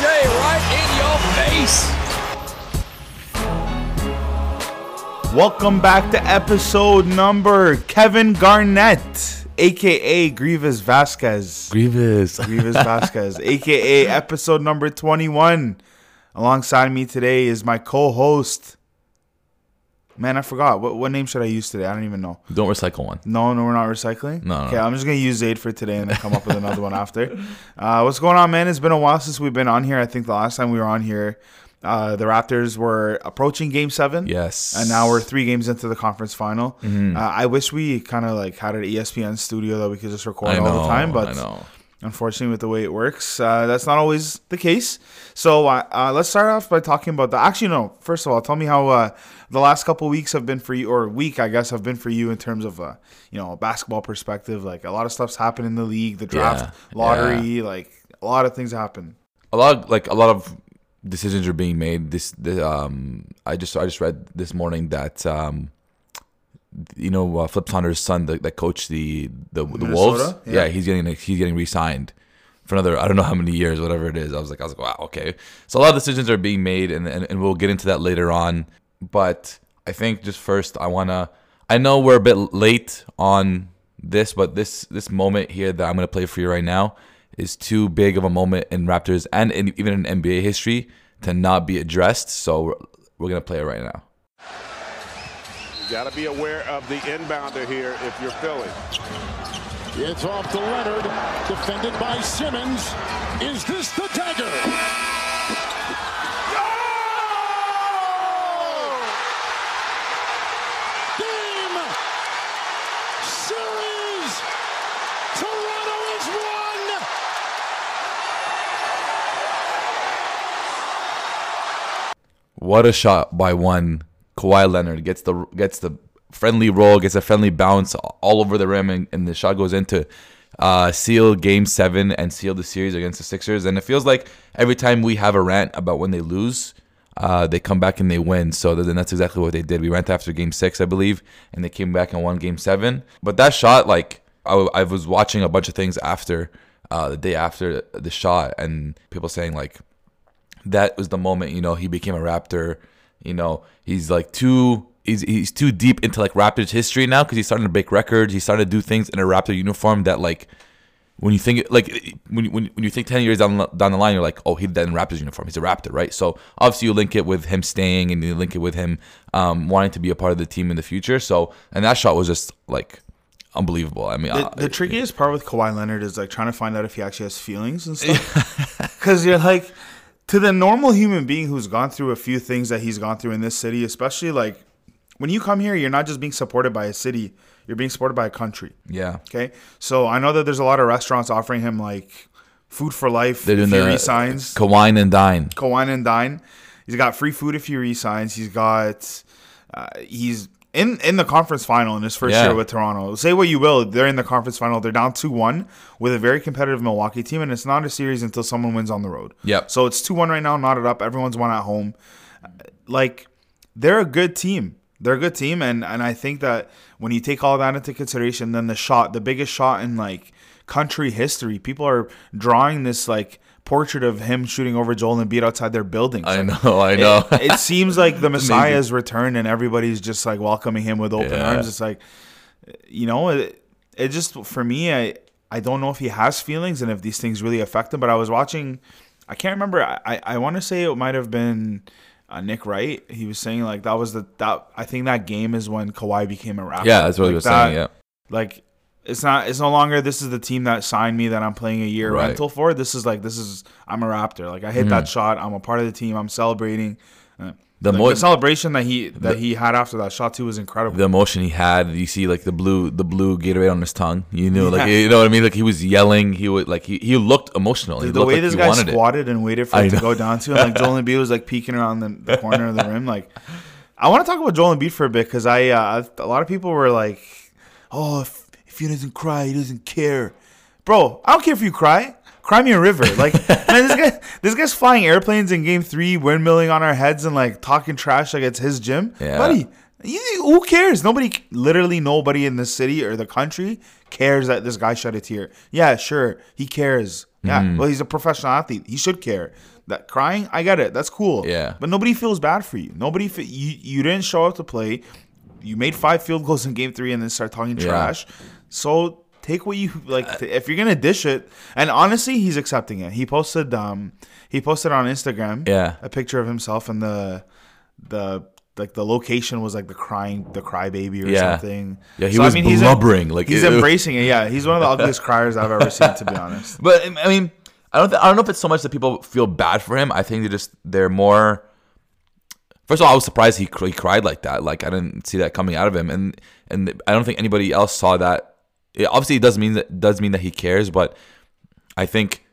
J right in your face. Welcome back to episode number Kevin Garnett, aka Greivis Vasquez. Greivis. Greivis Vasquez, aka episode number 21. Alongside me today is my co host. Man, I forgot. What, what name should I use today? I don't even know. Don't recycle one. No, no, we're not recycling. No, no. Okay, I'm just gonna use Zaed for today and then come up with another one after. Uh, what's going on, man? It's been a while since we've been on here. I think the last time we were on here, uh, the Raptors were approaching Game Seven. Yes. And now we're three games into the conference final. Mm-hmm. Uh, I wish we kind of like had an ESPN studio that we could just record know. all the time, but I know. unfortunately, with the way it works, uh, that's not always the case. So uh, uh, let's start off by talking about the. Actually, no. First of all, tell me how uh, the last couple weeks have been for you, or week, I guess, have been for you in terms of uh, you know a basketball perspective. Like a lot of stuff's happened in the league, the draft, Yeah, lottery, like a lot of things happen. A lot, of, like a lot of decisions are being made. This, the, um, I just, I just read this morning that, um, you know, uh, Flip Saunders' son, that, that coached the the, the Wolves. Yeah. Yeah. he's getting he's getting re-signed for another I don't know how many years, whatever it is. I was like, I was like, wow, okay. So a lot of decisions are being made, and and, and we'll get into that later on. But I think just first, I wanna. I know we're a bit late on this, but this this moment here that I'm gonna play for you right now is too big of a moment in Raptors and in, even in NBA history to not be addressed. So we're, we're gonna play it right now. You got to be aware of the inbounder here if you're Philly. It's off to Leonard, defended by Simmons. Is this the dagger? Game! Series! Toronto has won! What a shot by one Kawhi Leonard gets the gets the friendly roll, gets a friendly bounce all over the rim, and, and the shot goes into uh, seal Game Seven and seal the series against the Sixers. And it feels like every time we have a rant about when they lose, uh, they come back and they win. So then that's exactly what they did. We went after Game Six, I believe, and they came back and won Game Seven. But that shot, like I, was watching a bunch of things after uh, the day after the shot, and people saying like that was the moment you know he became a raptor you know he's like too he's he's too deep into like raptors history now because he's starting to break records he's starting to do things in a raptor uniform that like when you think like when you, when, when you think 10 years down, the- down the line you're like oh he did that in raptors uniform he's a raptor right? So obviously you link it with him staying and you link it with him um, wanting to be a part of the team in the future. So and that shot was just like unbelievable. I mean The, uh, the trickiest part with Kawhi Leonard is like trying to find out if he actually has feelings and stuff. Because you're like, to the normal human being who's gone through a few things that he's gone through in this city, especially like when you come here, you're not just being supported by a city, you're being supported by a country. yeah Okay, so I know that there's a lot of restaurants offering him like food for life they're doing the resigns. Kawhi and dine Kawhi and Dine. He's got free food if he resigns. He's got uh, he's in in the conference final in his first Yeah. year with Toronto. Say what you will, they're in the conference final. They're down two one with a very competitive Milwaukee team, and it's not a series until someone wins on the road. Yep. So it's two one right now, knotted up. Everyone's won at home. Like they're a good team. They're a good team, and and I think that when you take all that into consideration, then the shot, the biggest shot in like country history, people are drawing this like portrait of him shooting over Joel Embiid outside their buildings. i Like, know i know It, it seems like the Messiah's returned, and everybody's just like welcoming him with open Yeah. arms. It's like, you know, it, it just for me, I I don't know if he has feelings and if these things really affect him. But I was watching, I can't remember. I I, I want to say it might have been. Uh, Nick Wright, he was saying like that was the that I think that game is when Kawhi became a rapper. yeah that's what like he was that, saying yeah Like it's not it's no longer this is the team that signed me that I'm playing a year Right. rental for. This is like this is I'm a Raptor. Like I hit that shot. I'm a part of the team. I'm celebrating. Uh, The like, mo- the celebration that he that he had after that shot too was incredible. the emotion he had. You see, like the blue, the blue Gatorade on his tongue. You knew, like you know what I mean. Like he was yelling. He would like he, he looked emotional. He the looked way like this he guy wanted it. squatted and waited for it to go down to, and like Joel Embiid was like peeking around the, the corner of the rim. Like, I want to talk about Joel Embiid for a bit because I uh, a lot of people were like, "Oh, if he doesn't cry, he doesn't care." Bro, I don't care if you cry. Cry me a river. Like, man, this guy, this guy's flying airplanes in Game Three, windmilling on our heads, and like talking trash like it's his gym, Yeah. buddy. You, who cares? Nobody, literally nobody in the city or the country cares that this guy shed a tear. Yeah, sure, he cares. Yeah, Mm-hmm. well, he's a professional athlete. He should care. That crying, I get it. That's cool. Yeah. But nobody feels bad for you. Nobody, fe- you you didn't show up to play. You made five field goals in game three and then start talking Yeah. trash. So take what you like. t- if you're gonna dish it, and honestly, he's accepting it. He posted um he posted on Instagram Yeah. a picture of himself and the the like the location was like the crying the crybaby or Yeah. something. Yeah, he was he's blubbering, like, he's embracing it. Yeah, he's one of the ugliest criers I've ever seen. To be honest. But I mean, I don't. Th- I don't know if it's so much that people feel bad for him. I think they just they're more. First of all, I was surprised he, cr- he cried like that. Like I didn't see that coming out of him, and and I don't think anybody else saw that. It obviously, it does mean that does mean that he cares, but I think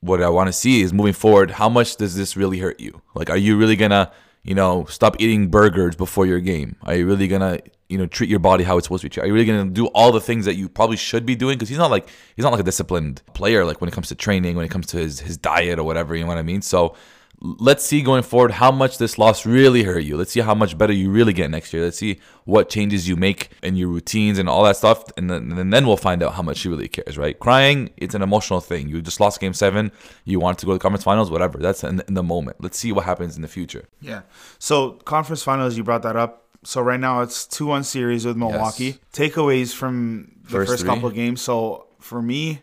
what I want to see is moving forward. How much does this really hurt you? Like, are you really gonna, you know, stop eating burgers before your game? Are you really gonna, you know, treat your body how it's supposed to be treated? Are you really gonna do all the things that you probably should be doing? Because he's not like he's not like a disciplined player. Like when it comes to training, when it comes to his his diet or whatever. You know what I mean? So. Let's see going forward how much this loss really hurt you. Let's see how much better you really get next year. Let's see what changes you make in your routines and all that stuff, and then and then we'll find out how much she really cares. Right? Crying, it's an emotional thing. You just lost game seven. You want to go to the conference finals, whatever. That's in, in the moment. Let's see what happens in the future. Yeah. So conference finals, you brought that up. So right now it's two one series with Milwaukee. Takeaways from the First first, couple of games. So for me,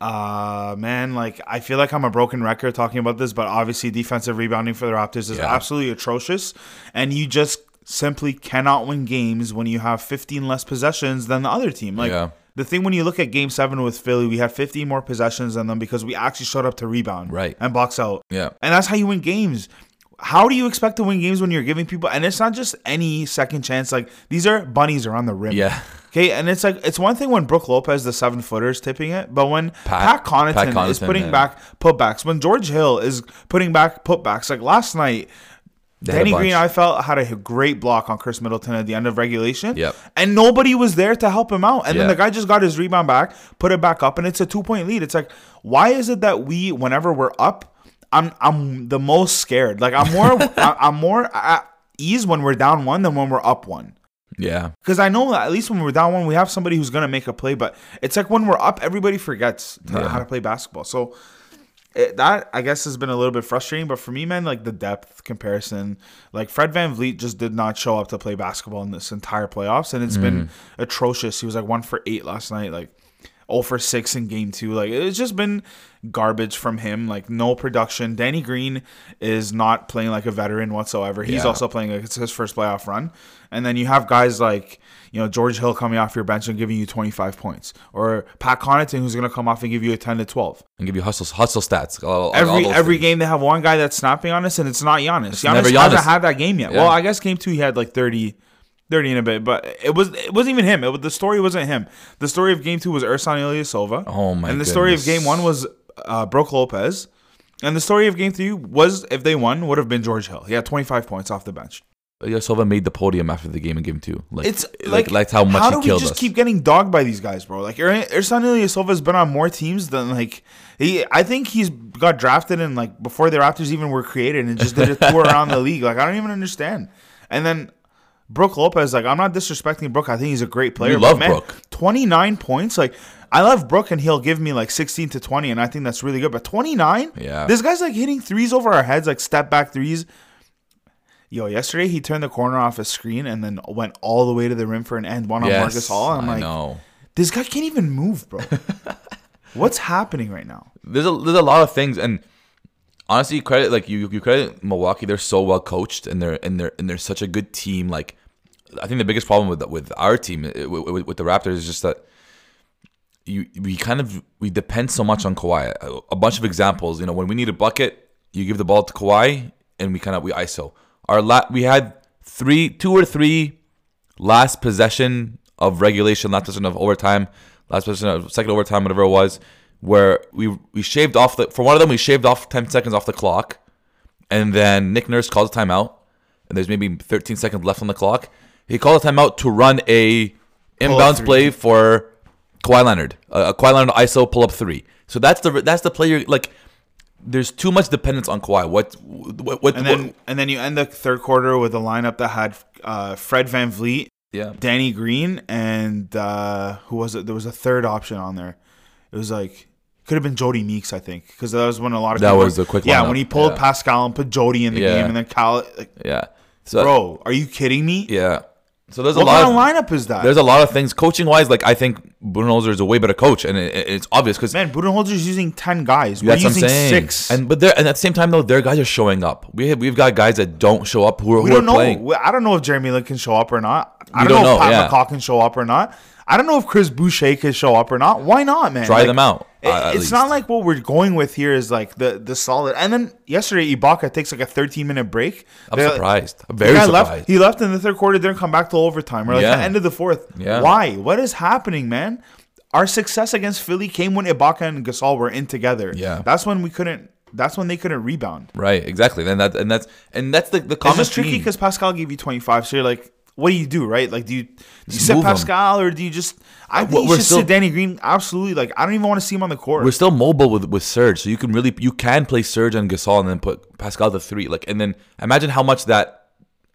uh man, like I feel like I'm a broken record talking about this, but obviously defensive rebounding for the Raptors is Yeah. absolutely atrocious. And you just simply cannot win games when you have 15 less possessions than the other team. Like Yeah. the thing when you look at game seven with Philly, we had 15 more possessions than them because we actually showed up to rebound Right. and box out. Yeah. And that's how you win games. How do you expect to win games when you're giving people and it's not just any second chance, like these are bunnies around the rim. Yeah. Okay, and it's like it's one thing when Brook Lopez, the seven footer, is tipping it, but when Pat, Pat- Connaughton, Pat is putting yeah. back putbacks, when George Hill is putting back putbacks, like last night, They Danny Green. I felt had a great block on Khris Middleton at the end of regulation. Yep. And nobody was there to help him out. And then the guy just got his rebound back, put it back up, and it's a two point lead. It's like, why is it that we, whenever we're up, I'm I'm the most scared. Like I'm more I- I'm more at ease when we're down one than when we're up one. Yeah. Because I know that at least when we're down one, we have somebody who's gonna make a play. But it's like when we're up, everybody forgets to, Yeah. how to play basketball. So it, that I guess has been a little bit frustrating. But for me, man, like the depth comparison, like Fred VanVleet just did not show up to play basketball in this entire playoffs, and it's been Mm-hmm. atrocious. He was like one for eight last night, like. 0 for 6 in game two. Like, it's just been garbage from him. Like, no production. Danny Green is not playing like a veteran whatsoever. He's Yeah. also playing like it's his first playoff run. And then you have guys like, you know, George Hill coming off your bench and giving you 25 points. Or Pat Connaughton who's going to come off and give you a 10 to 12. And give you hustle hustle stats. all- all Every those every things. game they have one guy that's snapping on us and it's not Giannis. Giannis never hasn't had that game yet. Yeah. Well, I guess game 2 he had like 30 30 in a bit, but it was it wasn't even him. It was, the story wasn't him. The story of game 2 was Ersan Ilyasova. Oh, my god And the story of game 1 was uh, Lopez. And the story of game 3 was if they won would have been George Hill. He had 25 points off the bench. Ilyasova made the podium after the game in game two. Like It's like like, like how much how he do we just us. keep getting dogged by these guys, bro? Like Er- Ersan Ilyasova has been on more teams than like he. I think he's got drafted in like before the Raptors even were created and just did a tour around the league. Like I don't even understand. And then Brook Lopez, like I'm not disrespecting Brook. I think he's a great player. You but love man, Brook. 29 points. Like I love Brook and he'll give me like 16 to 20, and I think that's really good. But 29, Yeah. this guy's like hitting threes over our heads, like step back threes. Yo, yesterday he turned the corner off a screen and then went all the way to the rim for an end one on yes, Marc Gasol. I'm I like, know. this guy can't even move, bro. What's happening right now? there's a there's a lot of things and honestly credit like you you credit Milwaukee they're so well coached and they're and they're and they're such a good team like I think the biggest problem with with our team with, with the Raptors is just that you we kind of we depend so much on Kawhi. A, a bunch of examples you know when we need a bucket you give the ball to Kawhi and we kind of we ISO our la- we had three two or three last possession of regulation, last possession of overtime, last possession of second overtime, whatever it was, where we we shaved off the for one of them we shaved off ten seconds off the clock, and then Nick Nurse calls a timeout, and there's maybe 13 seconds left on the clock. He calls a timeout to run a inbounds play for Kawhi Leonard, a, a Kawhi Leonard ISO pull up three. So that's the that's the player like. There's too much dependence on Kawhi. What what what? And then what- and then you end the third quarter with a lineup that had uh, Fred VanVleet, yeah. Danny Green, and uh, who was it? There was a third option on there. It was like Could have been Jody Meeks, I think, because that was when a lot of That people was the quick Yeah, lineup, when he pulled yeah. Pascal and put Jody in the Yeah. game, and then Cal. Like, Yeah. So bro, are you kidding me? Yeah. So there's a lot kind of of lineup is that? there's a lot of things coaching wise. Like I think Budenholzer is a way better coach, and it, it- it's obvious because Man, Budenholzer's using ten guys. We're that's what I'm saying. six. And but there and at the same time though, their guys are showing up. We have, we've got guys that don't show up who are, we who don't know. playing. We- I don't know if Jeremy Lin can show up or not. I don't, don't know if know, Pat yeah. McCaw can show up or not. I don't know if Chris Boucher can show up or not. Why not, man? Try them out, it- uh, at it's not like what we're going with here is like the the solid. And then yesterday, Ibaka takes like a 13 minute break. I'm They- surprised. I'm very surprised. Left, he left in the third quarter, didn't come back till overtime or like Yeah. the end of the fourth. Yeah. Why? What is happening, man? Our success against Philly came when Ibaka and Gasol were in together. Yeah. that's when we couldn't. That's when they couldn't rebound. Right, exactly. Then that and that's and that's the the It's common just tricky because Pascal gave you 25. So you're like, what do you do, right? Like, do you, do you sit move him. Pascal or do you just? I Well, think you we're should still- sit Danny Green. Absolutely. Like, I don't even want to see him on the court. We're still mobile with with Serge, so you can really you can play Serge and Gasol and then put Pascal the three. Like and then imagine how much that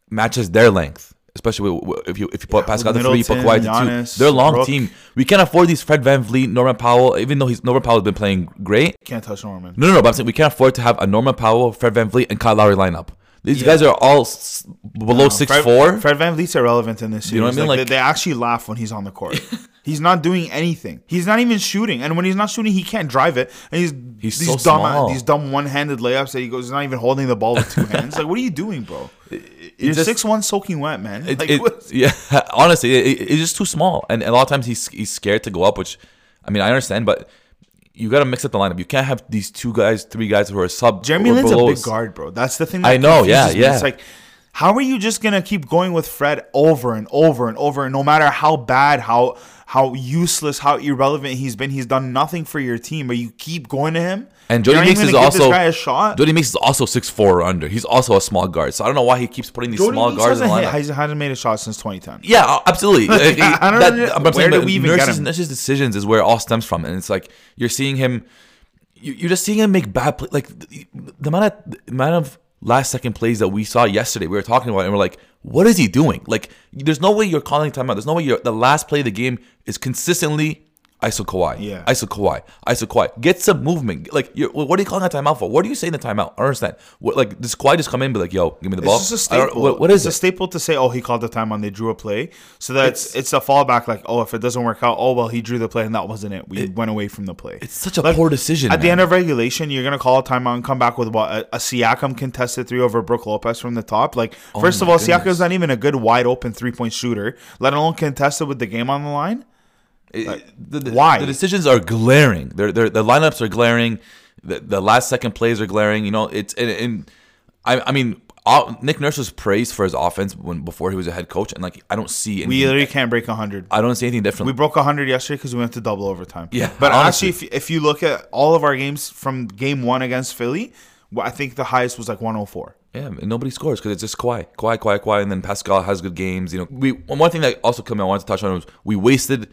matches their length. Especially if you if you put Yeah, Pascal the three, you put Kawhi the two. They're a long Brook. team. We can't afford these Fred VanVleet, Norman Powell. Even though he's Norman Powell's been playing great. Can't touch Norman. No, no, no. But I'm saying we can't afford to have a Norman Powell, Fred VanVleet, and Kyle Lowry lineup. These guys are all s- below six Fred, four. Fred VanVleet's irrelevant in this series. You know what I mean? Like, Like- they, they actually laugh when he's on the court. he's not doing anything. He's not even shooting. And when he's not shooting, he can't drive it. And he's He's these so dumb uh, small. these dumb one handed layups that he goes. He's not even holding the ball with two hands. Like, what are you doing, bro? You're just- six one soaking wet, man. It- like, it- yeah, honestly, it, it- it's just too small, and a lot of times he's he's scared to go up. Which, I mean, I understand, but you got to mix up the lineup. You can't have these two guys, three guys who are sub. Jeremy Lin's a big guard, bro. That's the thing. That I know, yeah, me. yeah. It's like, how are you just gonna keep going with Fred over and over and over, and no matter how bad, how how useless, how irrelevant he's been, he's done nothing for your team, but you keep going to him. And Jody Meeks is also this guy a shot. Jody Meeks is also six four or under. He's also a small guard, so I don't know why he keeps putting these Jody small Meeks guards in the hit, lineup. hasn't, hasn't made a shot since 2010. Yeah, uh, absolutely. Uh, I don't that- know- I'm where did that we even get nurses, him? nurses' decisions is where it all stems from, and it's like you're seeing him. you- You're just seeing him make bad play. Like the, the amount of the amount of last second plays that we saw yesterday, we were talking about, it and we're like, what is he doing? Like, there's no way you're calling timeout. There's no way you're, the last play of the game is consistently ISO Kawhi. Yeah. ISO Kawhi. ISO Kawhi. Get some movement. Like, you're, what are you calling a timeout for? What are you saying the timeout? I don't understand. What, like, does Kawhi just come in and be like, yo, give me the ball? It's just a staple. What, what is it's it? a staple to say, oh, he called the time on they drew a play. So that's it's, a fallback. Like, oh, if it doesn't work out, oh well, he drew the play and that wasn't it. We went away from the play. It's such a poor decision, At the end of regulation, you're gonna call a timeout and come back with what a, a Siakam contested three over Brook Lopez from the top. Like, oh first of Oh my all. Siakam's not even a good wide open three point shooter, let alone contested with the game on the line. The, the- why? the decisions are glaring. They're, they're, the lineups are glaring. The, the last second plays are glaring. You know, it's and, and I, I mean, all, Nick Nurse was praised for his offense when before he was a head coach, and like I don't see We anything, literally can't break hundred. I don't see anything different. We broke 100 yesterday because we went to double overtime. Yeah, But honestly. actually, if, if you look at all of our games from game one against Philly, I think the highest was like 104. Yeah, and nobody scores because it's just Kawhi, Kawhi, Kawhi, Kawhi, and then Pascal has good games. You know, we one thing that also came out, I wanted to touch on was we wasted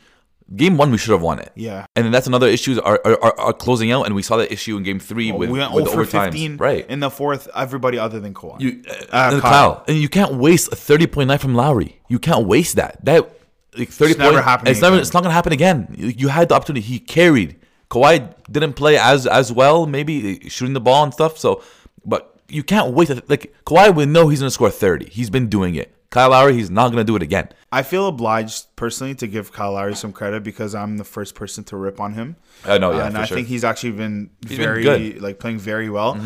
game one. We should have won it. Yeah. and then that's another issue is are, are, are, are closing out, and we saw that issue in game three with, we went with 0 for overtimes. 15 right? in the fourth, everybody other than Kawhi. You, uh, Uh, and Kyle. Kyle. and you can't waste a thirty point night from Lowry. You can't waste that. That like thirty It's never point. happening It's never. again. It's not gonna happen again. You you had the opportunity. He carried. Kawhi didn't play as as well. Maybe shooting the ball and stuff. So, but you can't waste. it. Like Kawhi, we know he's gonna score thirty. He's been doing it. Kyle Lowry, he's not gonna do it again. I feel obliged personally to give Kyle Lowry some credit because I'm the first person to rip on him. I know, yeah, and for I sure. think he's actually been been very good. Mm-hmm. like playing very well.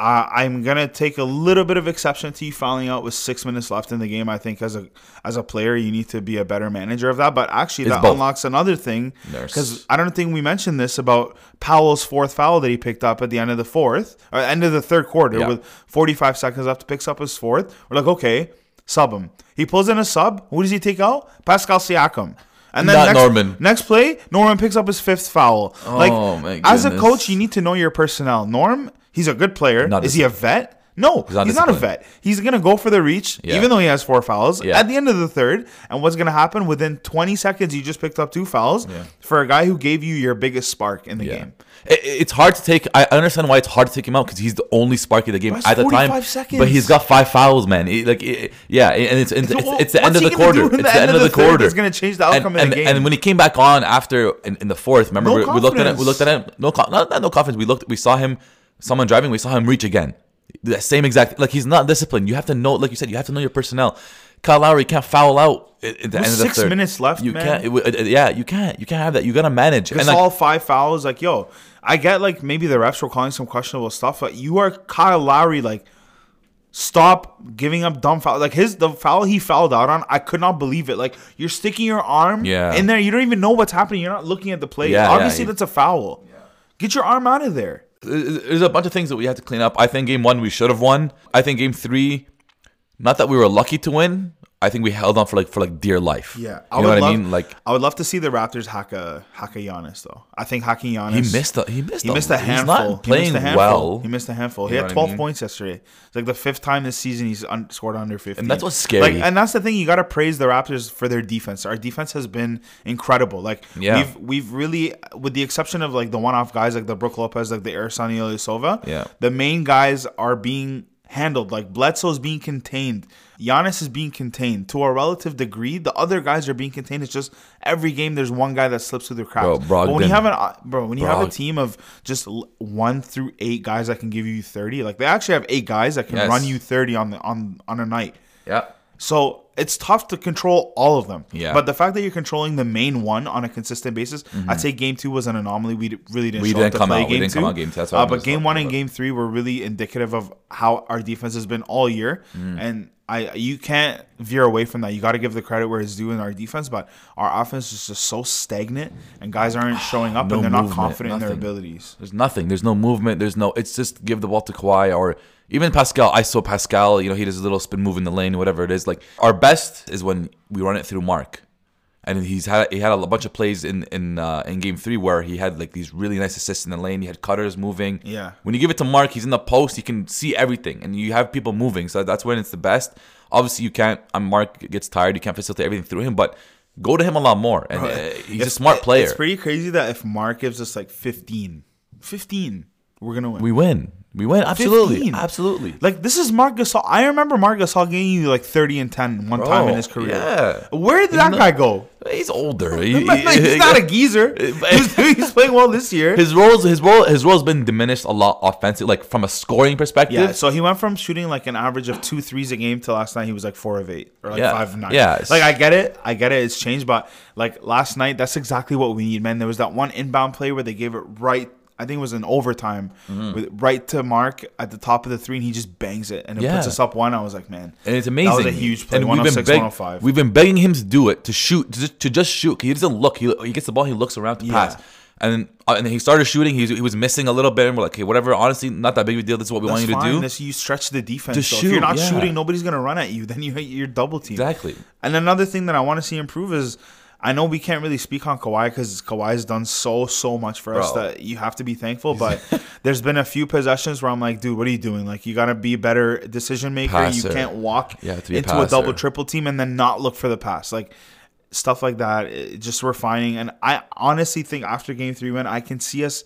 Uh, I'm gonna take a little bit of exception to you fouling out with six minutes left in the game. I think as a as a player, you need to be a better manager of that. But actually, It's that both. unlocks another thing because I don't think we mentioned this about Powell's fourth foul that he picked up at the end of the fourth or end of the third quarter Yeah. with 45 seconds left. Picks up his fourth. We're like, okay, sub him. He pulls in a sub. Who does he take out? Pascal Siakam. And then Not next, Norman. Next play, Norman picks up his fifth foul. like Oh, my as a coach, you need to know your personnel. Norm, he's a good player. Not Is he a vet? No, He's not he's not a vet. He's gonna go for the reach, Yeah. even though he has four fouls Yeah. at the end of the third. And what's gonna happen within 20 seconds? You just picked up two fouls Yeah. for a guy who gave you your biggest spark in the game. It, it's hard to take. I understand why it's hard to take him out because he's the only spark in the game at the time. seconds. But he's got five fouls, man. It- like, it- yeah, and it's it's, it's, it's the end of the quarter. It's the end of the quarter. It's gonna change the outcome and, of the and, game. And when he came back on after in, in the fourth, remember No we, we looked at it. confidence. We looked at him. No, not, not no confidence. We looked. We saw him. Someone driving. We saw him reach again. The same exact. Like he's not disciplined. You have to know. Like you said, you have to know your personnel. Kyle Lowry can't foul out at, at the With end of the six third. minutes left, You man. can't. it- it- yeah, you can't. You can't have that. You gotta manage. It's like, all five fouls. Like, yo, I get like maybe the refs were calling some questionable stuff, but you are Kyle Lowry. Like, stop giving up dumb foul. Like his the foul he fouled out on, I could not believe it. Like you're sticking your arm Yeah. in there. You don't even know what's happening. You're not looking at the play. Yeah, yeah, Obviously, he- that's a foul. Get your arm out of there. There's a bunch of things that we had to clean up. I think game one we should have won. I think game three, not that we were lucky to win. I think we held on for like for like dear life. Yeah, you know what love, I mean. Like I would love to see the Raptors hack a hack a Giannis though. I think hacking Giannis. he missed a he missed He a, missed a he's handful. not playing he missed a handful. well. He missed a handful. You he had what I 12 mean? points yesterday. It's like the fifth time this season he's un- scored under 50. And that's what's scary. Like, and that's the thing. You got to praise the Raptors for their defense. Our defense has been incredible. Like, Yeah. we've we've really, with the exception of like the one-off guys like the Brook Lopez, like the Ersan Ilyasova, Yeah. the main guys are being handled. Like Bledsoe's being contained. Giannis is being contained to a relative degree. The other guys are being contained. It's just every game there's one guy that slips through the cracks. Bro, but when you have an uh, bro, when you have a team of just one through eight guys that can give you thirty, like they actually have eight guys that can Yes. run you thirty on the on on a night. yeah. So it's tough to control all of them. Yeah. But the fact that you're controlling the main one on a consistent basis, I'd say game two was an anomaly. We really didn't. Mm-hmm. We show didn't come play out. We Game didn't two. come out game two. Uh, but game one and about. game three were really indicative of how our defense has been all year, Mm. and I you can't veer away from that. You got to give the credit where it's due in our defense, but our offense is just so stagnant, and guys aren't showing up, No and they're not movement, confident in their abilities. There's nothing. There's no movement. There's no. It's just give the ball to Kawhi or even Pascal. I saw Pascal. You know, he does a little spin move in the lane, whatever it is. Like our best is when we run it through Marc, and he's had he had a bunch of plays in in uh, in game three where he had like these really nice assists in the lane. He had cutters moving. Yeah. When you give it to Marc, he's in the post. He can see everything, and you have people moving. So that's when it's the best. Obviously, you can't. Um, Marc gets tired. You can't facilitate everything through him, but. Go to him a lot more, and uh, he's a smart player. It's pretty crazy that if Marc gives us like 15, 15, we're gonna win. we win. We went Absolutely. 15. Absolutely. Like this is Marc Gasol. I remember Marc Gasol getting you like thirty and ten one time in his career. yeah. Where did that guy go? He's older. He- Like, he's not a geezer. He's, he's playing well this year. his roles. His role. His role's been diminished a lot offensive, like from a scoring perspective. yeah, so he went from shooting like an average of two threes a game to last night he was like four of eight or like Yeah. five of nine. Yeah, like I get it, I get it. It's changed, but like last night, that's exactly what we need, man. There was that one inbound play where they gave it right. I think it was an overtime, Mm-hmm. with right to Marc at the top of the three, and he just bangs it, and it Yeah. puts us up one. I was like, man, and it's amazing. That was a huge play. And we've been 106, beg- 105. We've been begging him to do it, to shoot, to just, to just shoot. He doesn't look. He, he gets the ball. He looks around to Yeah. pass. And then, uh, and then he started shooting. He was, he was missing a little bit, and we're like, okay, whatever. Honestly, not that big of a deal. This is what we That's want you to do. This you stretch the defense. To though. if you're not yeah. shooting, nobody's gonna run at you. Then you you're double team. Exactly. And another thing that I want to see improve is I know we can't really speak on Kawhi because Kawhi's done so so much for us that you have to be thankful. But there's been a few possessions where I'm like, dude, what are you doing? Like you gotta be a better decision maker. Passer. You can't walk You have to a into a double triple team and then not look for the pass. Like stuff like that. just refining. And I honestly think after Game Three win, I can see us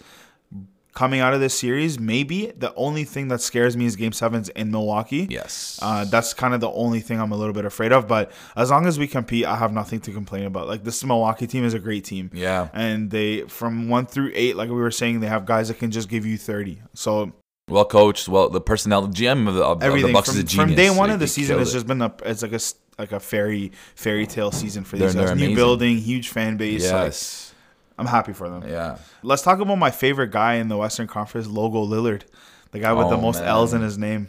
coming out of this series. Maybe the only thing that scares me is Game Sevens in Milwaukee. Yes. Uh, that's kind of the only thing I'm a little bit afraid of. But as long as we compete, I have nothing to complain about. Like this Milwaukee team is a great team. Yeah. And they from one through eight, like we were saying, they have guys that can just give you thirty. So well coached. Well, the personnel, the GM of the, of, of the Bucks from, is a genius. from day one They- of the season, it's just been a it's like a like a fairy fairy tale season for They're- these guys. they're New amazing. building, huge fan base. like, yes. I'm happy for them. yeah. Let's talk about my favorite guy in the Western Conference, Logo Lillard, the guy with the Oh, most man. L's in his name.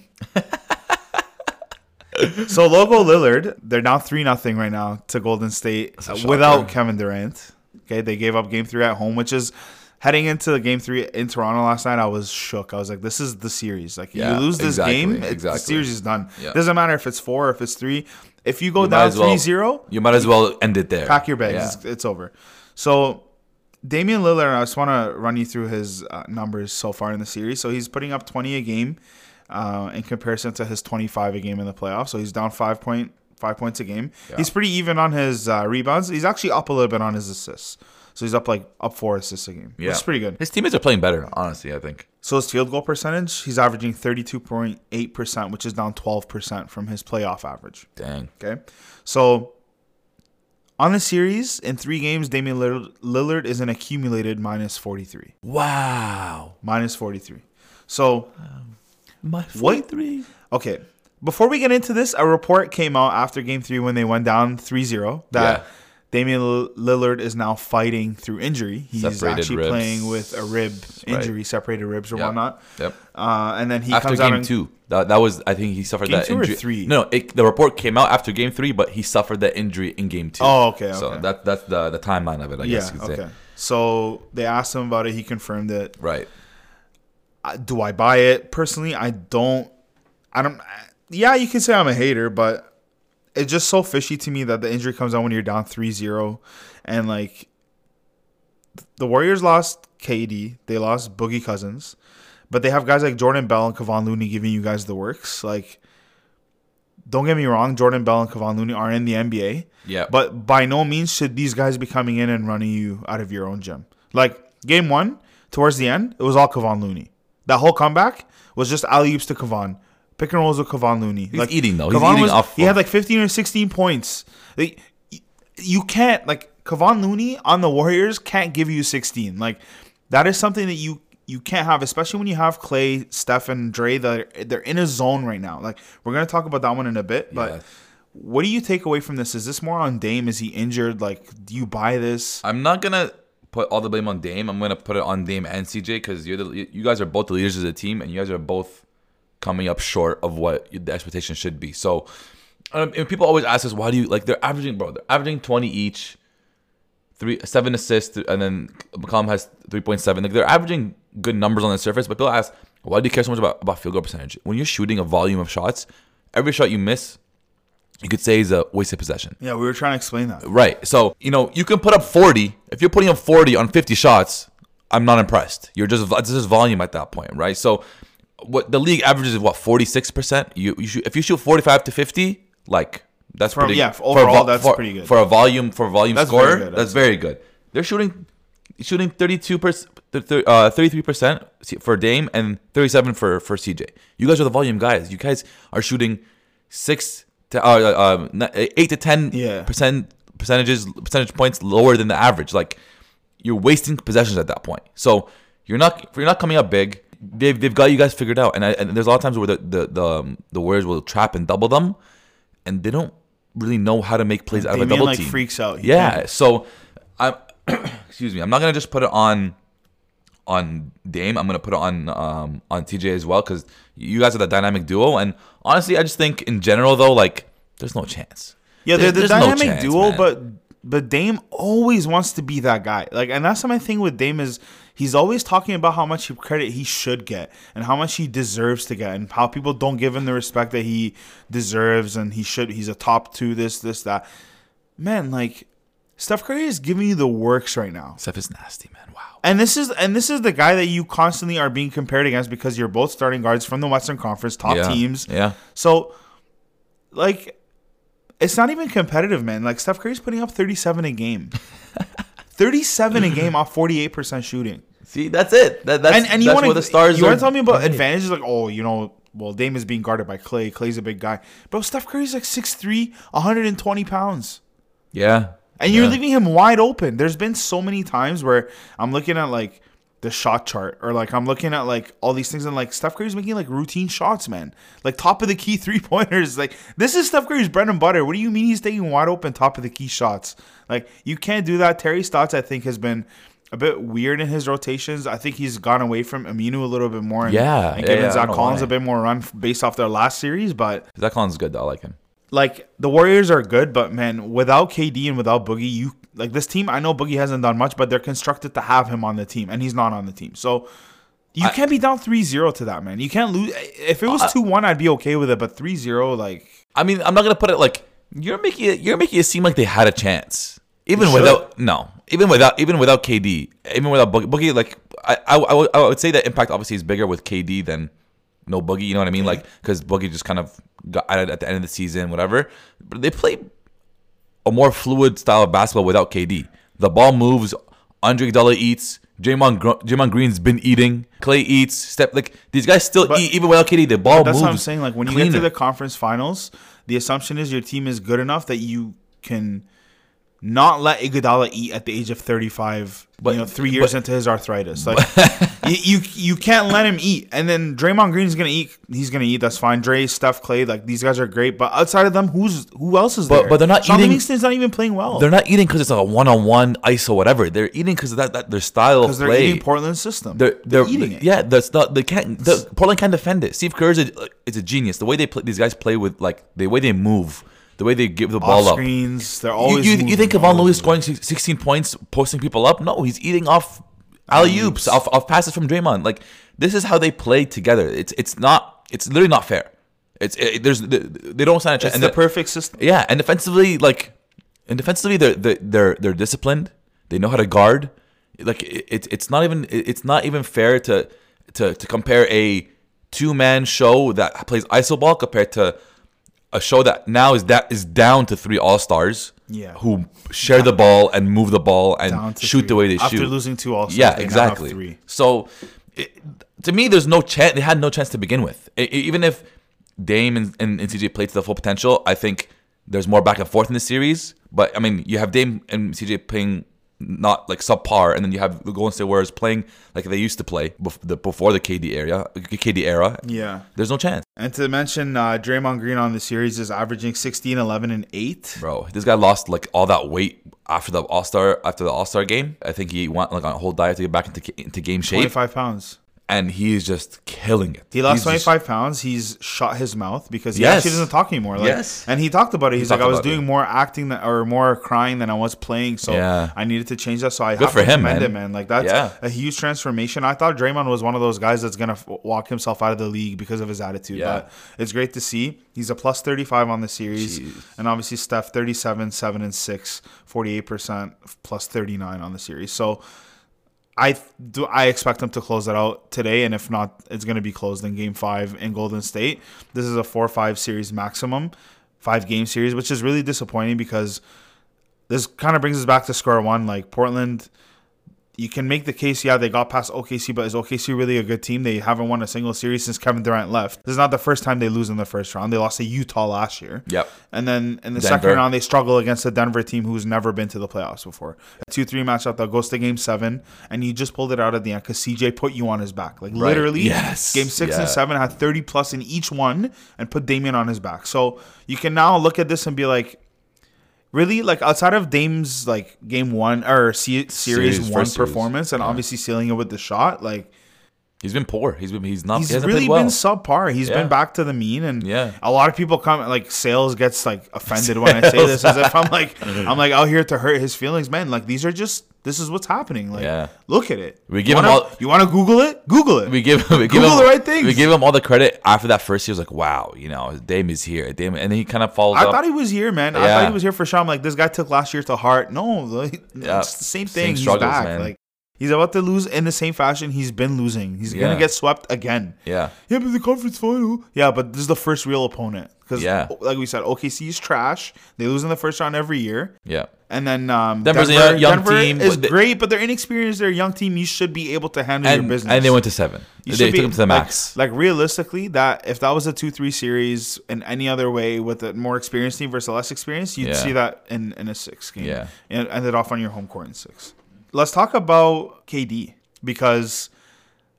so Logo Lillard, they're now three nothing right now to Golden State without Kevin Durant. Okay, they gave up Game Three at home, which is heading into the Game Three in Toronto last night. I was shook. I was like, "This is the series. Like, Yeah, you lose this exactly, game, exactly. the series is done. Yeah. Doesn't matter if it's four or if it's three. If you go You down as 3-0, You might as well end it there. pack your bags. Yeah. It's, it's over. So Damian Lillard, I just want to run you through his uh, numbers so far in the series. So he's putting up 20 a game. uh, in comparison to his 25 a game in the playoffs. So he's down five point five points a game. He's pretty even on his uh, rebounds. He's actually up a little bit on his assists. So he's up like up four assists a game. Yeah, is pretty good. His teammates are playing better, honestly. I think. So his field goal percentage, he's averaging 32.8 percent, which is down 12 percent from his playoff average. Dang. Okay, so on the series in three games, Damian Lillard, is an accumulated minus 43. Wow. Minus 43. So um, My What? three. Okay. Before we get into this, a report came out after game three when they went down 3 0 that Yeah. Damian Lillard is now fighting through injury. He's Separated actually ribs. playing with a rib right. injury, separated ribs or Yeah. whatnot. Yep. Uh, and then he after comes out game and, two, that, that was I think he suffered Game that two or injury. three? No, it, the report came out after game three, but he suffered that injury in game two. Oh, okay, So okay. that that's the the timeline of it. I guess Yeah, you could okay. say. So they asked him about it. He confirmed it. Right. Do I buy it personally? I don't. I don't. Yeah, you can say I'm a hater, but it's just so fishy to me that the injury comes out when you're down 3-0 and like the Warriors lost KD, they lost Boogie Cousins, but they have guys like Jordan Bell and Kevon Looney giving you guys the works. Like, don't get me wrong, Jordan Bell and Kevon Looney are in the NBA. Yeah. But by no means should these guys be coming in and running you out of your own gym. Like game one, towards the end, it was all Kevon Looney. That whole comeback was just alley oops to Kevon. Pick and rolls with Kevon Looney. He's eating, though. He's eating off He had like 15 or 16 points. Like, you can't like Kevon Looney on the Warriors can't give you 16. Like that is something that you you can't have, especially when you have Clay, Steph, and Dre. That they're in a zone right now. Like we're gonna talk about that one in a bit, but. Yeah. What do you take away from this? Is this more on Dame? Is he injured? Like, do you buy this? I'm not gonna put all the blame on Dame. I'm gonna put it on Dame and CJ because you're the you guys are both the leaders of the team, and you guys are both coming up short of what the expectation should be. So, um, people always ask us, why do you like? They're averaging, bro. They're averaging 20 each, three seven assists, and then McCollum has 3.7. Like they're averaging good numbers on the surface, but people ask, why do you care so much about about field goal percentage? When you're shooting a volume of shots, every shot you miss, you could say is a wasted possession. Yeah, we were trying to explain that. Right. So, you know, you can put up 40. If you're putting up 40 on 50 shots, I'm not impressed. You're just this is volume at that point, right? So, what the league averages is what 46%. You you shoot if you shoot 45 to 50, like that's For- pretty yeah, overall, vo- that's for- pretty good. For a volume for a volume That's scorer, very good, that's very good. They're shooting shooting 32 percent uh 33% for Dame and 37 for for CJ. You guys are the volume guys. You guys are shooting 6 to uh, uh, uh, 8 to 10 Yeah. percent percentages percentage points lower than the average. Like you're wasting possessions at that point. So you're not you're not coming up big. They've, they've got you guys figured out. And, I, and there's a lot of times where the the the, um, the Warriors will trap and double them, and they don't really know how to make plays out of a double like, team. freaks out. He Yeah. can't- So I'm excuse me. I'm not gonna just put it on on Dame. I'm gonna put it on um, on CJ as well because you guys are the dynamic duo. And honestly, I just think in general though, like there's no chance. Yeah, they're the There's no dynamic chance, duo, man. but but Dame always wants to be that guy. Like, and that's my thing with Dame is he's always talking about how much credit he should get and how much he deserves to get, and how people don't give him the respect that he deserves, and he should. He's a top two. This, this, that. Man, like Steph Curry is giving you the works right now. Steph is nasty, man. Wow. And this is and this is the guy that you constantly are being compared against because you're both starting guards from the Western Conference, top Yeah. teams. Yeah. So, like, it's not even competitive, man. Like Steph Curry's putting up 37 a game, 37 a game off 48 percent shooting. See, that's it. That, that's And and you that's want where the stars. You are want to tell me about playing. advantages? Like, oh, you know, well, Dame is being guarded by Clay. Clay's a big guy, bro. Steph Curry's like 6'3", 120 pounds. Yeah. And you're leaving him wide open. There's been so many times where I'm looking at like the shot chart or like I'm looking at like all these things and like Steph Curry's making like routine shots, man. Like top of the key three pointers. Like this is Steph Curry's bread and butter. What do you mean he's taking wide open top of the key shots? Like you can't do that. Terry Stotts, I think, has been a bit weird in his rotations. I think he's gone away from Aminu a little bit more. And, Yeah, and given yeah, Zach Collins a bit more run based off their last series, but Zach Collins is good though. I like him. like the Warriors are good, but man, without KD and without Boogie, you like this team. I know Boogie hasn't done much, but they're constructed to have him on the team, and he's not on the team. So you can't be down 3-0 to that, man. You can't lose. If it was two one, I'd be okay with it, but 3-0, like I mean, I'm not gonna put it like you're making it. You're making it seem like they had a chance, even without no, even without even without KD, even without Boogie. Boogie like I, I, I would- I would say that impact obviously is bigger with KD than no Boogie. You know what I mean? Like because Boogie just kind of got at the end of the season, whatever. But they play a more fluid style of basketball without KD. The ball moves. Andre Iguodala eats. Draymond, Gr- Draymond Green's been eating. Clay eats. Step like these guys still But- eat even without KD. The ball That's moves. what I'm saying. Like when you get to the conference finals, the assumption is your team is good enough that you can not let Iguodala eat at the age of 35. But- you know, three years but- into his arthritis, like you, you you can't let him eat. And then Draymond Green's gonna eat. He's gonna eat. That's fine. Dre, Steph, Clay, like these guys are great. But outside of them, who's who else is But- there? but they're not Sean eating- Livingston's not even playing well. They're not eating because it's a one-on-one ice or whatever. They're eating because of that, that their style of because they're play. eating Portland's system. They're, they're, eating it. Yeah, that's not. They can't. The, Portland can't defend it. Steve Kerr is a, is a genius. The way they play, these guys play with like the way they move, the way they give the ball Off up. screens. They're You, always. you, you moving, think Kevon Lewis scoring 16 points, posting people up? No, he's eating off alley oops, off, off passes from Draymond. Like this is how they play together. It's it's not. It's literally not fair. It's it, there's they don't stand a chance. It's And the the- perfect system. yeah, and defensively, like, and defensively, they're they're they're, they're disciplined. They know how to guard. Like, it, it's it's not even it's not even fair to to to compare a two man show that plays iso ball compared to a show that now is that is down to three all stars. Yeah. who share the ball and move the ball and shoot three. the way they After shoot. After losing two All-Stars, yeah, they now have exactly. three. So, it, to me, there's no chance. They had no chance to begin with. E- e- even if Dame and, and, and CJ played to the full potential, I think there's more back and forth in the series. But I mean, you have Dame and CJ playing not like subpar, and then you have the Golden State Warriors playing like they used to play before the KD era. KD era. Yeah. There's no chance, And to mention, uh, Draymond Green on the series is averaging 16, 11, and 8. bro. This guy lost like all that weight after the All Star after the All Star game. I think he went like on a whole diet to get back into into game shape, 25 pounds. And he's just killing it. He lost He's just- 25 pounds. He's shot his mouth because he Yes. actually doesn't talk anymore. Like, Yes. And he talked about it. He's like, I was about it. doing more acting than, or more crying than I was playing. So Yeah. I needed to change that. So I Good have for to him, commend man. it, man. Like, that's Yeah. a huge transformation. I thought Draymond was one of those guys that's going to walk himself out of the league because of his attitude. Yeah. But it's great to see. He's a plus 35 on the series. Jeez. And obviously, Steph, 37, 7, and 6, 48%, plus 39 on the series. So I do. I expect them to close it out today, and if not, it's going to be closed in Game Five in Golden State. This is a four-five series maximum, five game series, which is really disappointing because this kind of brings us back to square one. Like Portland, you can make the case, yeah, they got past OKC, but is OKC really a good team? They haven't won a single series since Kevin Durant left. This is not the first time they lose in the first round. They lost to Utah last year. Yep. And then in the Denver. second round, they struggle against the Denver team who's never been to the playoffs before. A 2 3 matchup that goes to game seven, and you just pulled it out at the end because CJ put you on his back. Like literally, Yes. game six Yeah. and seven had 30 plus in each one and put Damian on his back. So you can now look at this and be like, really? Like outside of Dame's like game one or se- series, Series, one performance and obviously sealing it with the shot, like He's been poor. He's been he's not. he's he really played well. been subpar. He's Yeah. been back to the mean, and Yeah. a lot of people come like sales gets like offended when I say this, as if I'm like I'm like out here to hurt his feelings, man. Like these are just this is what's happening. Like Yeah. look at it. We give him wanna- all- You want to Google it? Google it. we give we give Google him the right things. We give him all the credit after that first year. Was like, wow, you know, Dame is here. Dame, and then he kind of follows I up. thought he was here, man. I thought he was here for. I'm like, this guy took last year to heart. No, like, Yeah. it's the same Same thing. he's struggles, back. man. Like he's about to lose in the same fashion he's been losing. He's Yeah. gonna get swept again. yeah, Yeah, but the conference final. Yeah, but this is the first real opponent because, Yeah. like we said, OKC is trash. They lose in the first round every year, yeah. and then um, Denver's Denver, young- young Denver team, is they- great, but they're inexperienced. They're a young team. You should be able to handle your business. and they went to seven. You they should took be- him to the like- max. Like, realistically, that if that was a two three series in any other way with a more experienced team versus a less experienced, you'd Yeah. see that in in a six game. Yeah. and it ended off on your home court in six. Let's talk about KD because.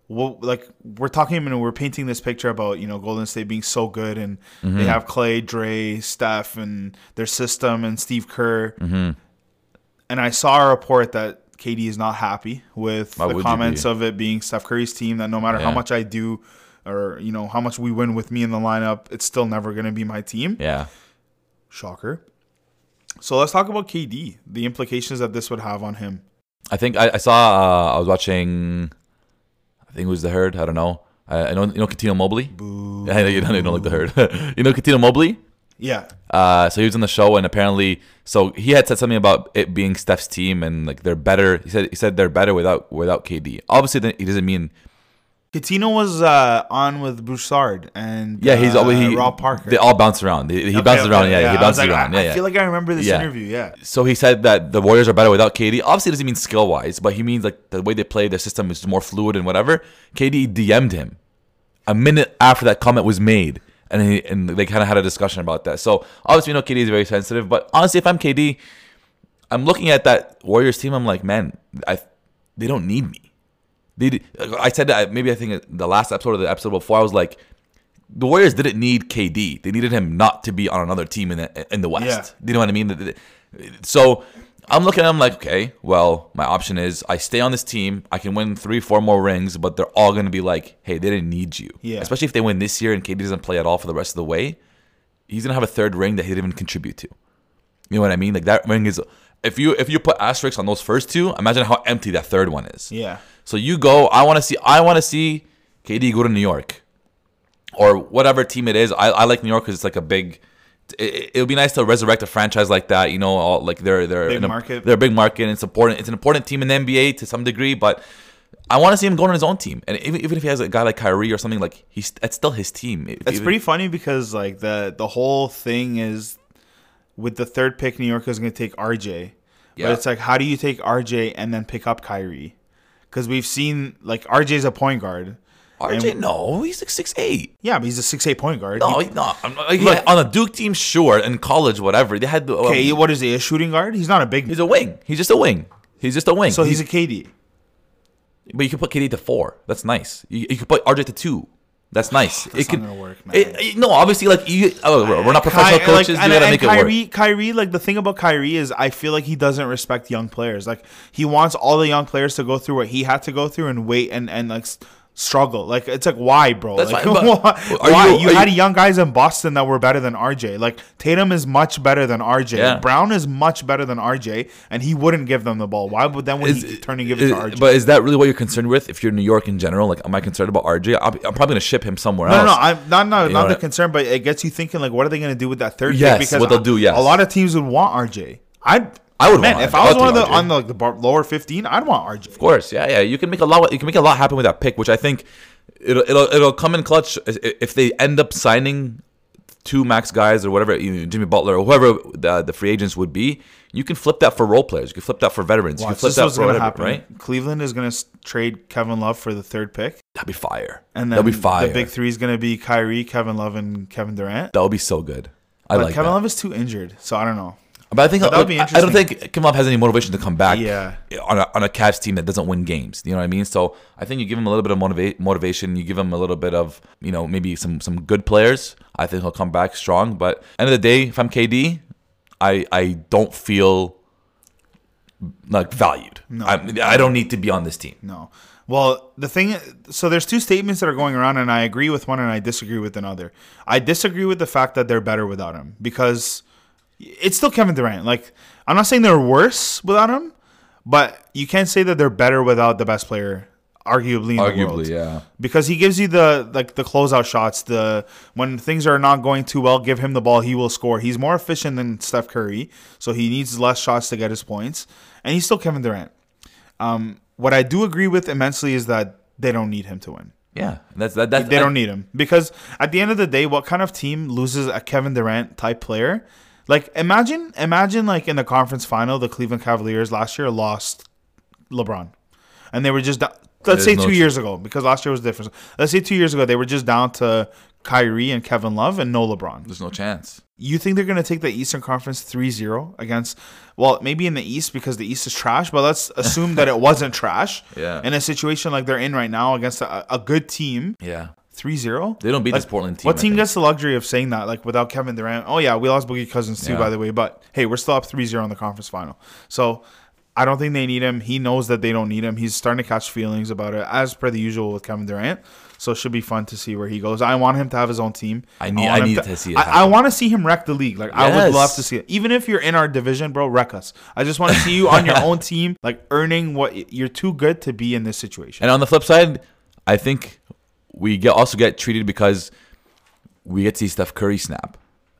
Well, like we're talking and we're painting this picture about you know Golden State being so good and Mm-hmm. they have Clay, Dre, Steph, and their system and Steve Kerr. Mm-hmm. And I saw a report that KD is not happy with Why the comments of it being Steph Curry's team. That no matter how much I do, or you know how much we win with me in the lineup, it's still never going to be my team. yeah, Shocker. So let's talk about KD. The implications that this would have on him. I think I, I saw. Uh, I was watching. I think it was the herd. I don't know. I, I know you know Cuttino Mobley. Yeah, you don't, you don't like the herd. you know Cuttino Mobley. Yeah, Uh, so he was on the show, and apparently, so he had said something about it being Steph's team, and like they're better. He said he said they're better without without KD. Obviously, then he doesn't mean Cuttino was uh, on with Broussard and Yeah, he's uh, always he, Rob Parker. They all bounce around. He, he Okay, bounces okay, around. Yeah, he I bounces like, around. I, Yeah, yeah. I feel like I remember this Yeah. interview. Yeah. So he said that the Warriors are better without KD. Obviously, it doesn't mean skill wise, but he means like the way they play, their system is more fluid and whatever. KD DM'd him a minute after that comment was made, and he, and they kind of had a discussion about that. So obviously, you know KD is very sensitive, but honestly, if I'm KD, I'm looking at that Warriors team. I'm like, man, I they don't need me. They, I said that maybe I think the last episode or the episode before I was like, the Warriors didn't need KD. They needed him not to be on another team in the in the West. Yeah. You know what I mean? So I'm looking at him like, okay, well, my option is I stay on this team. I can win three, four more rings, but they're all going to be like, hey, they didn't need you. Yeah. Especially if they win this year and KD doesn't play at all for the rest of the way. He's gonna have a third ring that he didn't even contribute to. You know what I mean? Like that ring is. If you if you put asterisks on those first two, imagine how empty that third one is. Yeah. So you go. I want to see. I want to see KD go to New York, or whatever team it is. I, I like New York because it's like a big. It, it would be nice to resurrect a franchise like that. You know, all, like they're they're Big a, market. They're a big market. And it's important. It's an important team in the NBA to some degree, but. I want to see him going on his own team, and even, even if he has a guy like Kyrie or something, like he's that's still his team. It's even- pretty funny because like the the whole thing is with the third pick, New York is going to take RJ. Yeah. But it's like, how do you take RJ and then pick up Kyrie? Because we've seen like RJ's a point guard. RJ. And- No, he's like six eight. Yeah, but he's a six eight point guard. No, He- he's not. Like, Look- on a Duke team, sure. In college, whatever. They had the. Um, okay, what is he? A shooting guard? He's not a big. He's a wing. He's just a wing. He's just a wing. so he's a KD. But you can put KD to four. That's nice. You, you can put RJ to two. That's nice. That's it can, work, man. It, it- no, obviously, like you. Oh, we're not professional Ky- coaches. Like, and, you gotta and make it Kyrie, work. Kyrie, like the thing about Kyrie is, I feel like he doesn't respect young players. Like he wants all the young players to go through what he had to go through and wait and and like struggle. Like it's like why, bro? That's like, fine, why? why? you- You, had you- young guys in Boston that were better than RJ. Like Tatum is much better than RJ. Yeah. Brown is much better than RJ, and he wouldn't give them the ball. Why would then when Is- he turn and give it is- to RJ? But is that really what you're concerned with? If you're New York in general, like, am I concerned about RJ? I'm, I'm probably gonna ship him somewhere No, else. no, no, I'm not not, You not the what? concern, but it gets you thinking like, what are they going to do with that third Yes, pick? Because what they'll do, yes. a lot of teams would want RJ. I'd, I would man, want if. I was one of the RJ. on the, like the bar, lower fifteen, I'd want RJ. Of course, yeah, yeah. You can make a lot. You can make a lot happen with that pick, which I think it'll it'll it'll come in clutch if they end up signing two max guys or whatever, you know, Jimmy Butler or whoever the, the free agents would be. You can flip that for role players. You can flip that for veterans. you can flip that for going to whatever, happen. right? Cleveland is going to trade Kevin Love for the third pick, That'd be fire. and then that'd be fire. the big three is going to be Kyrie, Kevin Love, and Kevin Durant. that would be so good. I But like Kevin that. Love is too injured, so I don't know. But I think But look, I- don't think Kevin has any motivation to come back. Yeah. On a on a Cavs team that doesn't win games. You know what I mean? So I think you give him a little bit of motiva- motivation. You give him a little bit of you know maybe some some good players. I think he'll come back strong. But end of the day, if I'm KD, I I don't feel like valued. I, I don't need to be on this team. No. Well, the thing, so there's two statements that are going around, and I agree with one and I disagree with another. I disagree with the fact that they're better without him because it's still Kevin Durant. Like, I'm not saying they're worse without him, but you can't say that they're better without the best player, arguably. In the world. Arguably, yeah. because he gives you the like the closeout shots. The when things are not going too well, give him the ball, he will score. He's more efficient than Steph Curry, so he needs less shots to get his points, and he's still Kevin Durant. Um, what I do agree with immensely is that they don't need him to win. Yeah, that's that. That's They don't need him because at the end of the day, what kind of team loses a Kevin Durant type player? Like imagine, imagine like in the conference final, the Cleveland Cavaliers last year lost LeBron, and they were just down, let's say no two years ago because last year was different. Let's say two years ago they were just down to Kyrie and Kevin Love and no LeBron. There's no chance. You think they're going to take the Eastern Conference 3-0 against well, maybe in the East because the East is trash, but let's assume that it wasn't trash. Yeah. In a situation like they're in right now against a, a good team, Yeah. 3-0? They don't beat Like, this Portland team. What team gets the luxury of saying that like without Kevin Durant? Oh yeah, we lost Boogie Cousins too Yeah. by the way, but hey, we're still up 3-0 in the conference final. So I don't think they need him. He knows that they don't need him. He's starting to catch feelings about it as per the usual with Kevin Durant. So it should be fun to see where he goes. I want him to have his own team. I need- want I need to see it I, I want to see him wreck the league. Like I would love to see it. Even if you're in our division, bro, wreck us. I just want to see you on your own team, like earning what you're too good to be in this situation. And on the flip side, I think we get also get treated because we get to see Steph Curry snap.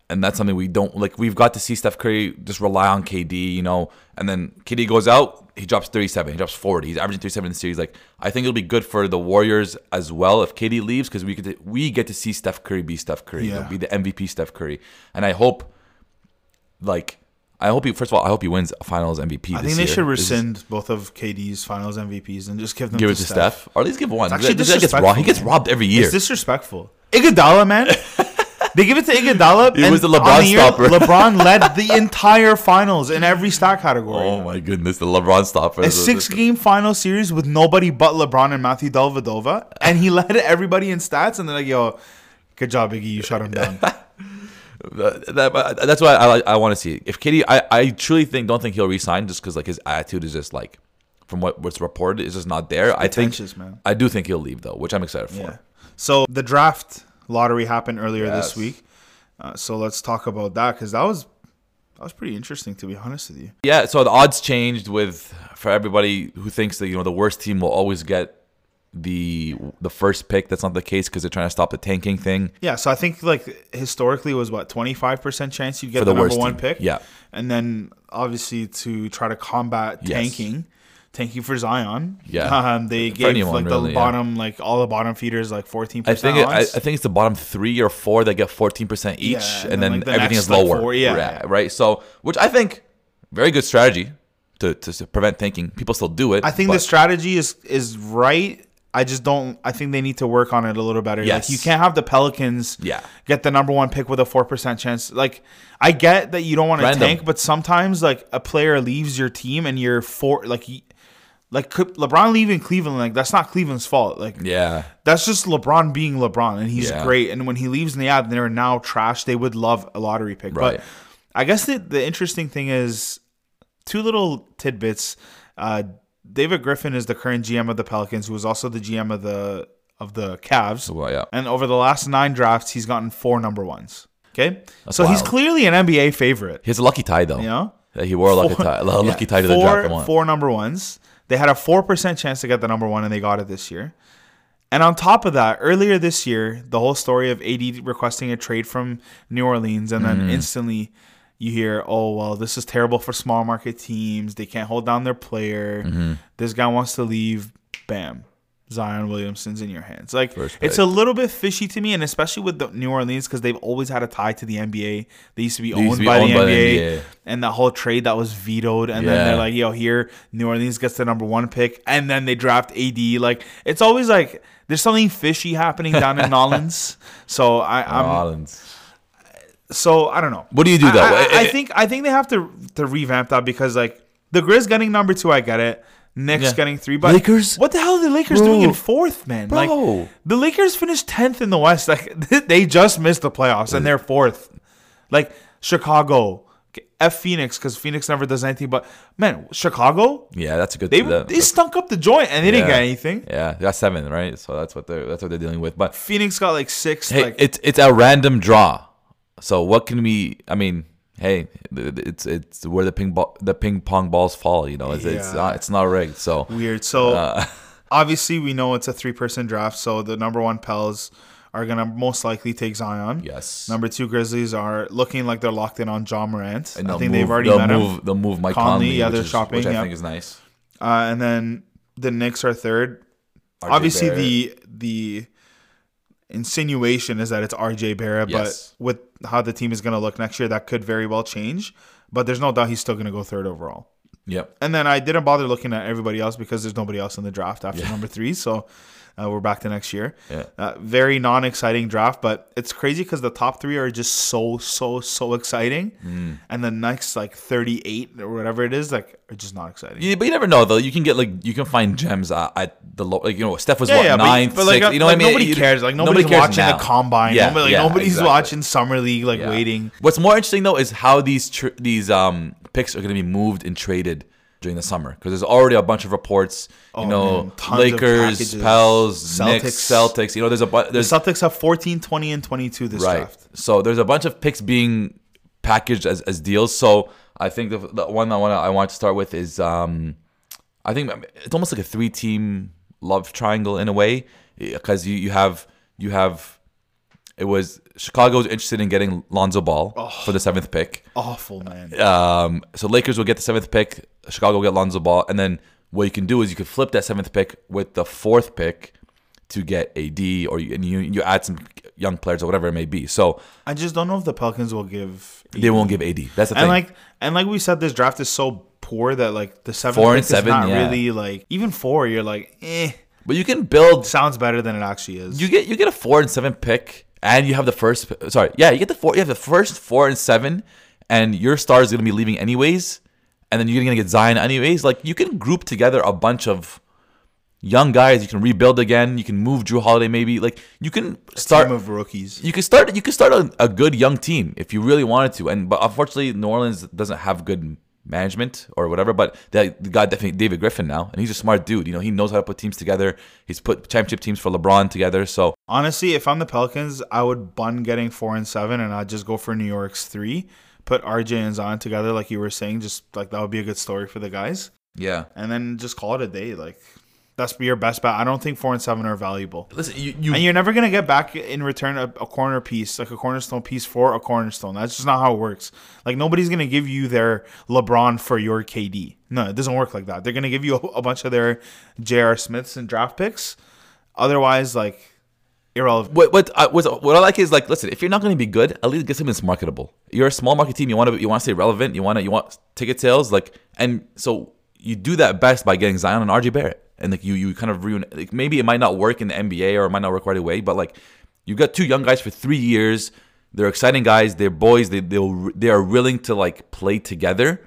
and that's something we don't like. We've got to see Steph Curry just rely on KD, you know, and then KD goes out, he drops 37, he drops 40, he's averaging 37 in the series. Like I think it'll be good for the Warriors as well if KD leaves because we get to, we get to see Steph Curry be Steph Curry, you know, be the MVP Steph Curry, and I hope, like, I hope he first of all, I hope he wins Finals MVP. I think they year. should This is- rescind both of KD's Finals MVPs and just give them Give to it to Steph. or at least give one. actually This guy gets robbed. He gets robbed every year. It's disrespectful. Iguodala, man. they give it to Iguodala. It was the on LeBron year, stopper. LeBron led the entire finals in every stat category. oh my goodness, the LeBron stopper. a six-game final series with nobody but LeBron and Matthew Dellavedova, and he led everybody in stats. And they're like, "Yo, good job, Iggy. You shut him down." That, that- that's why I I want to see. If KD, I, I truly think don't think he'll resign just because like his attitude is just like from what what's reported is just not there. I think man. I do think he'll leave though, which I'm excited for. Yeah. So the draft lottery happened earlier Yes. this week. Uh, so let's talk about that because that was that was pretty interesting to be honest with you. Yeah, so the odds changed with for everybody who thinks that you know the worst team will always get the the first pick. That's not the case because they're trying to stop the tanking thing. Yeah, so I think like historically it was what twenty five percent chance you get the, the number one team. pick. Yeah. and then obviously to try to combat Yes. tanking, tanking for Zion. Yeah. um, they For gave anyone, like really, the yeah. bottom, like all the bottom feeders, like fourteen I percent. think it, I, I think it's the bottom three or four that get fourteen percent each, Yeah, and, and then, then, like, the everything next, is like, lower. four, yeah, right, yeah. right. So, which I think very good strategy to, to prevent tanking. People still do it. I think but- the strategy is is right. I just don't. I think they need to work on it a little better. Yes. Like you can't have the Pelicans Yeah. get the number one pick with a four percent chance. Like I get that you don't want to tank, but sometimes like a player leaves your team and you're four like like LeBron leaving Cleveland like that's not Cleveland's fault. Like yeah, that's just LeBron being LeBron, and he's Yeah. great. And when he leaves in the ad, they're now trash. They would love a lottery pick. Right. But I guess the, the interesting thing is two little tidbits. Uh, David Griffin is the current GM of the Pelicans, who is also the GM of the of the Cavs. Well, uh, yeah. And over the last nine drafts, he's gotten four number ones. Okay, so he's clearly an NBA favorite. he has a lucky tie though. You know, Yeah, he wore a lucky Four- tie, a lucky yeah, tie to the draft. Four number ones. They had a four percent chance to get the number one, and they got it this year. And on top of that, earlier this year, the whole story of AD requesting a trade from New Orleans, and then mm. instantly you hear, "Oh well, this is terrible for small market teams. They can't hold down their player. Mm-hmm. This guy wants to leave." Bam. Zion Williamson's in your hands. Like it's a little bit fishy to me, and especially with the New Orleans because they've always had a tie to the NBA. They used to be owned, to be by, owned the by the NBA, NBA. and that whole trade that was vetoed, and then they're like, "Yo, here New Orleans gets the number one pick," and then they draft AD. Like it's always like there's something fishy happening down in Nolans. So I, I'm Rollins. So I don't know. What do you do, I- though? I, I Eh, eh. think I think they have to to revamp that because like the Grizz getting number two, I get it. Knicks Yeah. getting three, but Lakers? What the hell are the Lakers Bro. doing in fourth, man? Bro. Like the Lakers finished tenth in the West. Like they just missed the playoffs and they're fourth. Like Chicago, F Phoenix because Phoenix never does anything. But man, Chicago, Yeah, that's a good. they that- they stunk up the joint and they didn't get anything. Yeah, they got seven, right? So that's what they're that's what they're dealing with. But Phoenix got like six. hey, like it's it's a random draw. So what can we? I mean, hey, it's it's where the ping ball the ping pong balls fall. You know, it's it's not it's not rigged. So weird. So Uh. obviously we know it's a three person draft. So the number one Pels are gonna most likely take Zion. yes, Number two Grizzlies are looking like they're locked in on Ja Morant. And I think move, they've already met move, him. They'll move Mike Conley, Conley. yeah, they're is- shopping, which I yeah. think is nice. Uh, and then the Knicks are third. RJ Obviously, Barrett. the the insinuation is that it's RJ Barrett, Yes. but with how the team is going to look next year, that could very well change. But there's no doubt he's still going to go third overall. Yep. And then I didn't bother looking at everybody else because there's nobody else in the draft after number three. So uh, we're back to next year. Yeah. Uh, very non exciting draft, but it's crazy because the top three are just so, so, so exciting. Mm. And the next like 38 or whatever it is, like, are just not exciting. Yeah, but you never know though. You can get like you can find gems at, at the low. Like you know, Steph was Yeah, what yeah, ninth, but, like, sixth. You know like, what I mean? Nobody cares. Like nobody nobody's cares watching now. the combine. Yeah, Nobody, like, yeah, nobody's exactly. watching summer league, like Yeah. waiting. What's more interesting though is how these tr- these um picks are going to be moved and traded during the summer because there's already a bunch of reports. You Oh, know, man, tons of Lakers. Pels, Knicks, Celtics. Celtics. You know, there's a bu- The there's Celtics have 14, 20, and 22 this right. draft. So there's a bunch of picks being packaged as, as deals. So I think the, the one I want to I want to start with is um I think it's almost like a three team love triangle in a way because you, you have you have it was Chicago was interested in getting Lonzo Ball Oh. for the seventh pick. Awful, man. Um, so Lakers will get the seventh pick. Chicago will get Lonzo Ball, and then what you can do is you could flip that seventh pick with the fourth pick to get AD, or you, and you you add some young players or whatever it may be. So I just don't know if the Pelicans will give. they won't give AD. That's the and thing. like and like we said, this draft is so poor that like the seventh Four pick and is seven, not yeah. really like even four. You're like, eh, but you can build. sounds better than it actually is. You get you get a four and seven pick, and you have the first. Sorry, yeah, you get the four. You have the first four and seven, and your star is gonna be leaving anyways, and then you're gonna get Zion anyways. Like you can group together a bunch of young guys. You can rebuild again. You can move Jrue Holiday maybe. Like you can start team of rookies. you can start you can start a, a good young team if you really wanted to and but unfortunately new orleans doesn't have good management or whatever but they, they got definitely david griffin now and he's a smart dude you know he knows how to put teams together he's put championship teams for lebron together so Honestly, if I'm the Pelicans, I would bun getting four and seven, and I'd just go for New York's three. Put RJ and Zion together, like you were saying. Just like that would be a good story for the guys, yeah and then just call it a day. Like that's your best bet. I don't think four and seven are valuable. listen you, you And you're never gonna get back in return a, a corner piece, like a cornerstone piece for a cornerstone. That's just not how it works. Like nobody's gonna give you their LeBron for your KD. No, it doesn't work like that. They're gonna give you a, a bunch of their J.R. Smiths and draft picks. Otherwise, like irrelevant. what what uh, I, what what I like is like listen if you're not going to be good at least get something that's marketable you're a small market team you want to you want to stay relevant you want to you want ticket sales like and so you do that best by getting Zion and RJ Barrett and like you you kind of ruin like maybe it might not work in the NBA or it might not work right away but like you've got two young guys for three years they're exciting guys they're boys they they they are willing to like play together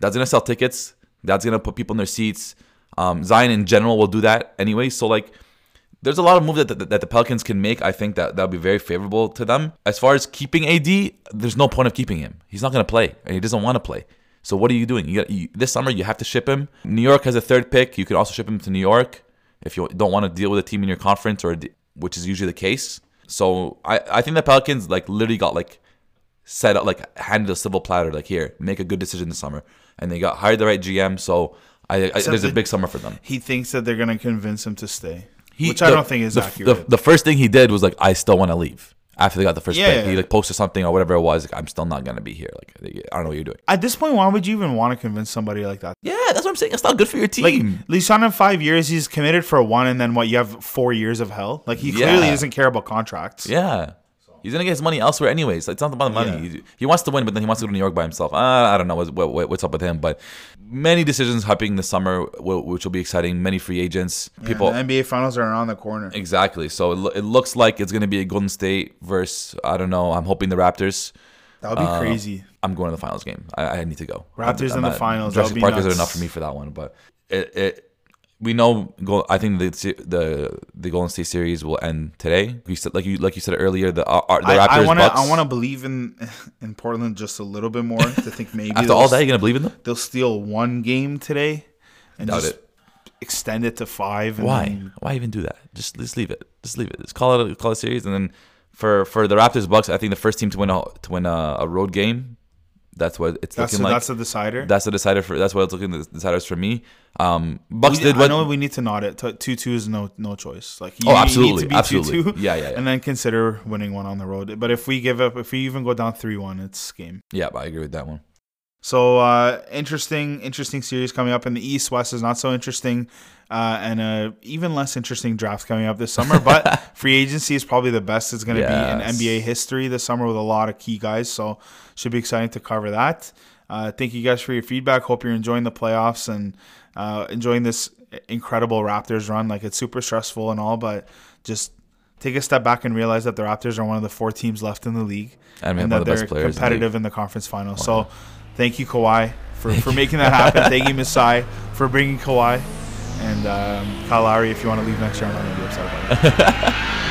that's gonna sell tickets that's gonna put people in their seats um, Zion in general will do that anyway so like there's a lot of moves that, that, that the Pelicans can make. I think that that'll be very favorable to them. As far as keeping AD, there's no point of keeping him. He's not to play, and he doesn't want to play. So what are you doing? You, got, you this summer you have to ship him. New York has a third pick. You could also ship him to New York if you don't want to deal with a team in your conference, or which is usually the case. So I, I think the Pelicans like literally got like set up like handed a civil platter like here make a good decision this summer, and they got hired the right GM. So I, I there's a big summer for them. He thinks that they're gonna convince him to stay, He- which I don't think is the, accurate. The, the first thing he did was like, I still want to leave after they got the first Yeah, pick. yeah. He like posted something or whatever it was. Like, I'm still not gonna be here. Like, I don't know what you're doing. At this point, why would you even want to convince somebody like that? Yeah, that's what I'm saying. It's not good for your Like, team. signed him five years. He's committed for one, and then what? You have four years of hell. Like he clearly Yeah. doesn't care about contracts. yeah. He's gonna get his money elsewhere anyways. It's not about the money. Yeah. He, he wants to win, but then he wants to go to New York by himself. Uh, I don't know what, what, what's up with him, but many decisions happening this summer, wh- which will be exciting. Many free agents, people. NBA finals are around the corner. Exactly. So it, lo- it looks like it's gonna be a Golden State versus I don't know. I'm hoping the Raptors. That would be Uh, crazy. I'm going to the finals game. I, I need to go. Raptors I'm in the finals, that Jurassic would be Parkers are nuts. enough for me for that one, but it, it we know. Go, I think the the the Golden State series will end today. You said like you like you said earlier. The uh, the I, Raptors I want to. I want to believe in in Portland just a little bit more to think maybe After all that, you're gonna believe in them? they'll steal one game today and Doubt just it. extend it to five. And Why? then- Why even do that? Just just leave it. Just leave it. Just call it a, call it a series, and then for for the Raptors Bucks, I think the first team to win a to win a, a road game. That's what it's that's looking the, like. that's the decider. that's the decider for. That's what it's looking. The deciders for me. Um, Bucks We- did I know we need to nod it. Two two is no no choice. Like you, Oh, you absolutely, need to be absolutely. 2-2, Yeah, yeah, yeah. and then consider winning one on the road. But if we give up, if we even go down three one, it's game. Yeah, I agree with that one. So uh, interesting, interesting series coming up in the East. West is not so interesting, uh, and uh, even less interesting draft coming up this summer. But free agency is probably the best it's going to Yes. be in NBA history this summer with a lot of key guys. So should be exciting to cover that. Uh, thank you guys for your feedback. Hope you're enjoying the playoffs and uh, enjoying this incredible Raptors run. Like it's super stressful and all, but just take a step back and realize that the Raptors are one of the four teams left in the league, And have that the they're players in the competitive in the conference final. So, thank you Kawhi for, for making that happen. thank you Masai for bringing Kawhi, and um, Kyle Lowry. If you want to leave next year, I'm not going to be upset about it.